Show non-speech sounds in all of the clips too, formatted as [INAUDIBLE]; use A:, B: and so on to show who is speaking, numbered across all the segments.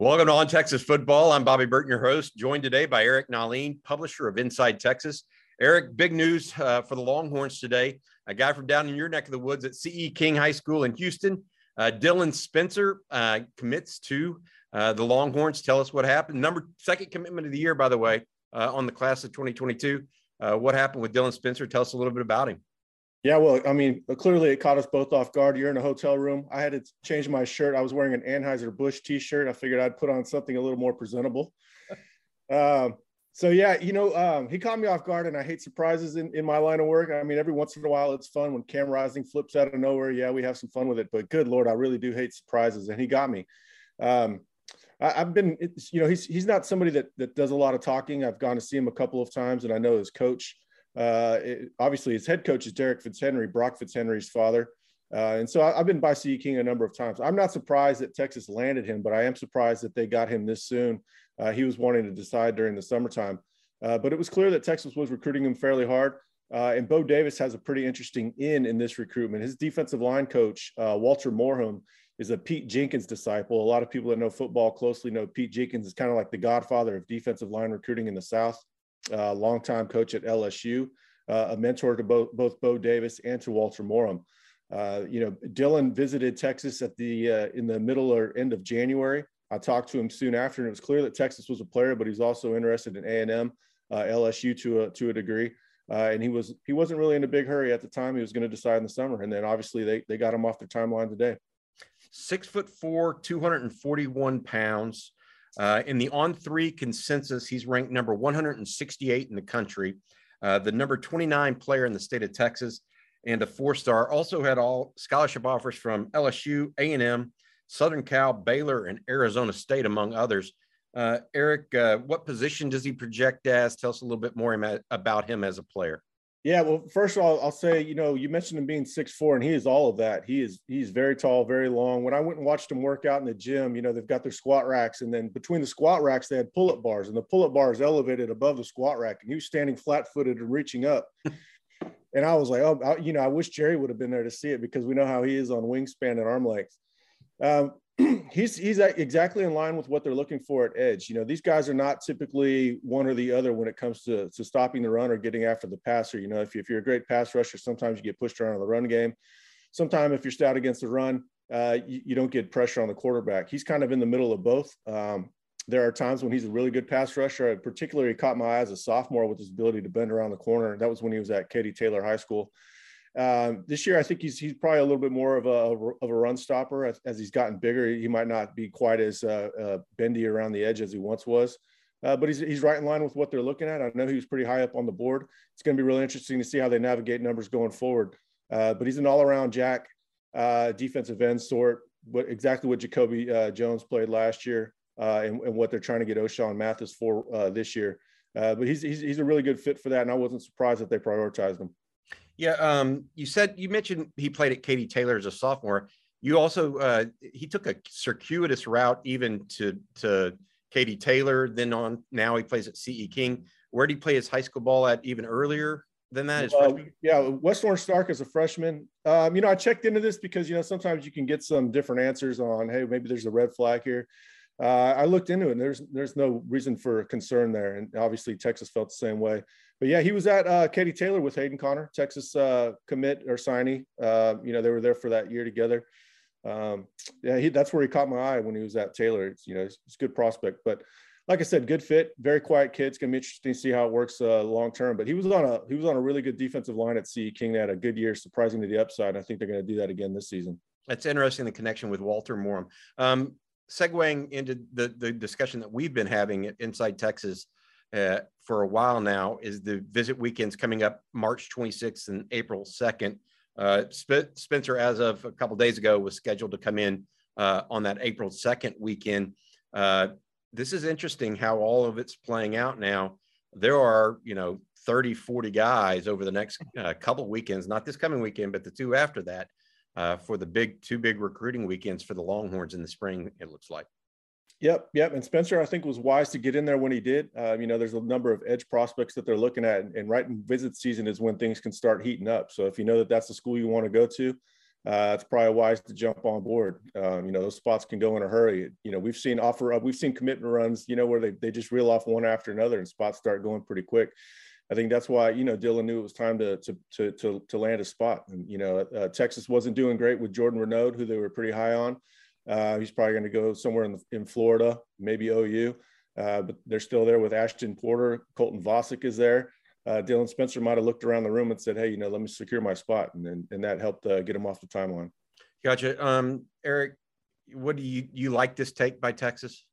A: Welcome to On Texas Football. I'm Bobby Burton, your host, joined today by Eric Nahlin, publisher of Inside Texas. Eric, big news uh, for the Longhorns today. A guy from down in your neck of the woods at CE King High School in Houston, uh, Dylan Spencer, uh, commits to uh, the Longhorns. Tell us what happened. Number second commitment of the year, by the way, uh, on the class of 2022. Uh, what happened with Dylan Spencer? Tell us a little bit about him.
B: Yeah, well, I mean, clearly it caught us both off guard. You're in a hotel room. I had to change my shirt. I was wearing an Anheuser-Busch t-shirt. I figured I'd put on something a little more presentable. [LAUGHS] um, so yeah, you know, um, he caught me off guard, and I hate surprises in, in my line of work. I mean, every once in a while it's fun when Cam Rising flips out of nowhere. Yeah, we have some fun with it, but good lord, I really do hate surprises, and he got me. Um, I, have been, you know, he's he's not somebody that that does a lot of talking. I've gone to see him a couple of times, and I know his coach. Uh, it, obviously, his head coach is Derek Fitzhenry, Brock Fitzhenry's father. Uh, and so I, have been by CE King a number of times. I'm not surprised that Texas landed him, but I am surprised that they got him this soon. Uh, he was wanting to decide during the summertime. Uh, but it was clear that Texas was recruiting him fairly hard. Uh, and Bo Davis has a pretty interesting in in this recruitment. His defensive line coach, uh, Walter Moreham, is a Pete Jenkins disciple. A lot of people that know football closely know Pete Jenkins is kind of like the godfather of defensive line recruiting in the South. Uh, longtime coach at LSU, uh, a mentor to both both Bo Davis and to Walter Moreham. Uh, you know, Dylan visited Texas at the uh, in the middle or end of January. I talked to him soon after, and it was clear that Texas was a player, but he's also interested in A and M, uh, LSU to a to a degree. Uh, and he was he wasn't really in a big hurry at the time. He was going to decide in the summer, and then obviously they they got him off their timeline today
A: six foot four, 241 pounds. Uh, in the On3 consensus, he's ranked number 168 in the country, uh, the number 29 player in the state of Texas, and a four star. Also had all scholarship offers from LSU, A&M, Southern Cal, Baylor, and Arizona State, among others. Uh, Eric, uh, what position does he project as? Tell us a little bit more about him as a player.
B: Yeah, well, first of all, I'll say, you know, you mentioned him being six four, and he is all of that. He is he's very tall, very long. When I went and watched him work out in the gym, you know, they've got their squat racks, and then between the squat racks, they had pull-up bars, and the pull-up bar is elevated above the squat rack, and he was standing flat-footed and reaching up. [LAUGHS] and I was like, oh, I, you know, I wish Jerry would have been there to see it because we know how he is on wingspan and arm length. Um, [CLEARS THROAT] he's he's exactly in line with what they're looking for at edge. You know, these guys are not typically one or the other when it comes to, to stopping the run or getting after the passer. You know, if, you, if you're a great pass rusher, sometimes you get pushed around in the run game. Sometimes if you're stout against the run, uh, you, you, don't get pressure on the quarterback. He's kind of in the middle of both. Um, there are times when he's a really good pass rusher. I particularly caught my eye as a sophomore with his ability to bend around the corner. That was when he was at Katy Taylor High School. Um, this year, I think he's he's probably a little bit more of a of a run stopper as, as he's gotten bigger. He might not be quite as uh, uh, bendy around the edge as he once was, uh, but he's he's right in line with what they're looking at. I know he was pretty high up on the board. It's going to be really interesting to see how they navigate numbers going forward. Uh, but he's an all around jack uh, defensive end sort. What exactly what Jacoby uh, Jones played last year, and, and, what they're trying to get Ochaun Mathis for this year. but he's, he's he's a really good fit for that, and I wasn't surprised that they prioritized him.
A: Yeah, um, you said you mentioned he played at Katy Taylor as a sophomore. You also uh, he took a circuitous route even to to Katy Taylor. Then on now he plays at CE King. Where did he play his high school ball at even earlier than that?
B: Uh, yeah, West Orange Stark as a freshman. Um, you know, I checked into this because you know sometimes you can get some different answers on hey maybe there's a red flag here. Uh, I looked into it and there's there's no reason for concern there, and obviously Texas felt the same way but yeah, he was at uh, Katy Taylor with Hayden Connor, Texas uh, commit or signee. Uh, you know, they were there for that year together. Um, yeah, he, that's where he caught my eye when he was at Taylor. It's, you know, it's, it's a good prospect, but like I said, good fit, very quiet kid. It's gonna be interesting to see how it works uh, long term. But he was on a he was on a really good defensive line at CE King. They had a good year, surprising to the upside. I think they're to do that again this season.
A: That's interesting. The connection with Walter Moreham. Um, segueing into the the discussion that we've been having at Inside Texas uh, for a while now is the visit weekends coming up March 26th and April 2nd. Uh, Sp- Spencer, as of a couple of days ago, was scheduled to come in uh, on that April 2nd weekend. Uh, this is interesting how all of it's playing out now. There are, you know, 30, 40 guys over the next uh, couple weekends, not this coming weekend, but the two after that, uh, for the big two big recruiting weekends for the Longhorns in the spring, it looks like.
B: Yep, yep. And Spencer, I think, was wise to get in there when he did. Uh, you know, there's a number of edge prospects that they're looking at, and, right in visit season is when things can start heating up. So if you know that that's the school you want to go to, uh, it's probably wise to jump on board. Um, you know, those spots can go in a hurry. You know, we've seen offer, up, we've seen commitment runs, you know, where they, they just reel off one after another and spots start going pretty quick. I think that's why, you know, Dylan knew it was time to, to, to, to, to land a spot. And, you know, uh, Texas wasn't doing great with Jordan Renaud, who they were pretty high on. Uh, he's probably going to go somewhere in, the, in Florida, maybe OU. Uh, but they're still there with Ashton Porter. Colton Vasek is there. Uh, Dylan Spencer might have looked around the room and said, "Hey, you know, let me secure my spot," and and, and that helped uh, get him off the timeline.
A: Gotcha. Um, Eric, what do you you like this take by Texas?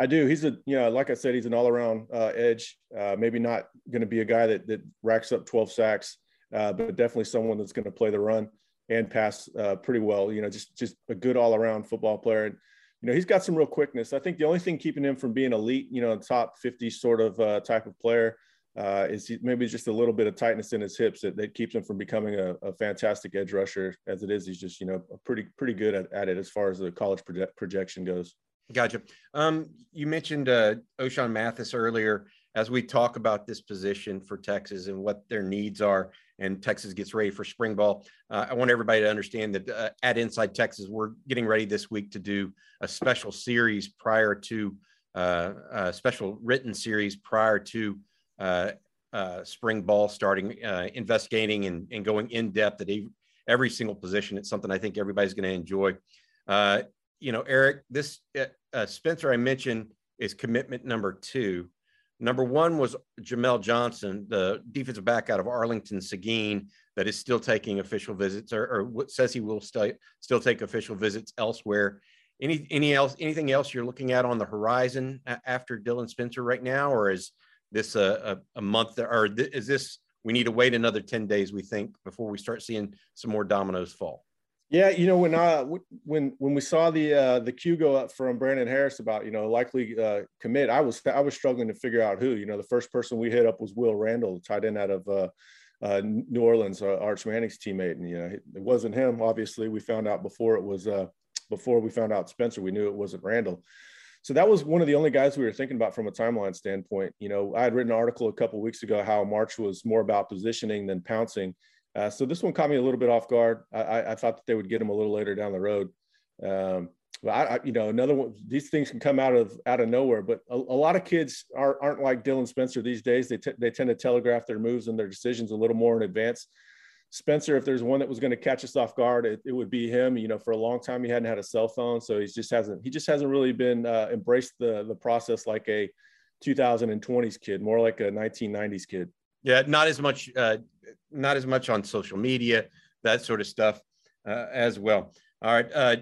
B: I do. He's a you know, like I said, he's an all around uh, edge. Uh, maybe not going to be a guy that that racks up 12 sacks, uh, but definitely someone that's going to play the run and pass uh, pretty well. You know, just just a good all around football player. And, you know, he's got some real quickness. I think the only thing keeping him from being elite, you know, top 50 sort of uh, type of player uh, is he, maybe just a little bit of tightness in his hips that, that keeps him from becoming a, a, fantastic edge rusher. As it is, he's just, you know, pretty pretty good at, at it as far as the college project, projection goes.
A: Gotcha. Um, you mentioned uh, Ochaun Mathis earlier. As we talk about this position for Texas and what their needs are, and Texas gets ready for spring ball. Uh, I want everybody to understand that uh, at Inside Texas, we're getting ready this week to do a special series prior to uh, a special written series prior to uh, uh, spring ball starting, uh, investigating and, and going in depth at every single position. It's something I think everybody's going to enjoy. you know, Eric, this Uh, Spencer I mentioned is commitment number two. Number one was Jamel Johnson, the defensive back out of Arlington Seguin, that is still taking official visits, or, or says he will stay, still take official visits elsewhere. Any any else anything else you're looking at on the horizon after Dylan Spencer right now, or is this a, a, a month, or is this we need to wait another ten days? We think before we start seeing some more dominoes fall.
B: Yeah, you know when I when when we saw the uh, the cue go up from Brandon Harris about you know likely uh, commit, I was I was struggling to figure out who. You know, the first person we hit up was Will Randall, tight end out of uh, uh, New Orleans, uh, Arch Manning's teammate, and you know it wasn't him. Obviously, we found out before it was uh, before we found out Spencer. We knew it wasn't Randall. So that was one of the only guys we were thinking about from a timeline standpoint. You know, I had written an article a couple weeks ago how March was more about positioning than pouncing uh, so this one caught me a little bit off guard. I, I, thought that they would get him a little later down the road. Um, but I, I, you know, another one. These things can come out of out of nowhere. But a, a lot of kids are, aren't like Dylan Spencer these days. They t- they tend to telegraph their moves and their decisions a little more in advance. Spencer, if there's one that was going to catch us off guard, it, it, would be him. You know, for a long time he hadn't had a cell phone, so he just hasn't he just hasn't really been uh, embraced the the process like a 2020s kid, more like a 1990s kid.
A: Yeah, not as much, uh, not as much on social media, that sort of stuff uh, as well. All right, uh,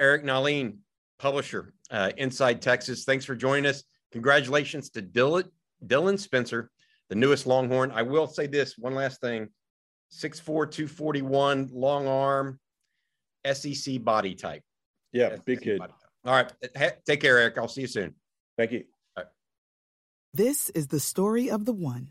A: Eric Nahlin, publisher, uh, Inside Texas. Thanks for joining us. Congratulations to Dylan, Dylan Spencer, the newest Longhorn. I will say this one last thing: 6'4", 241, long arm, SEC body type.
B: Yeah, SEC big kid.
A: All right, take care, Eric. I'll see you soon.
B: Thank you.
C: This is the story of the one.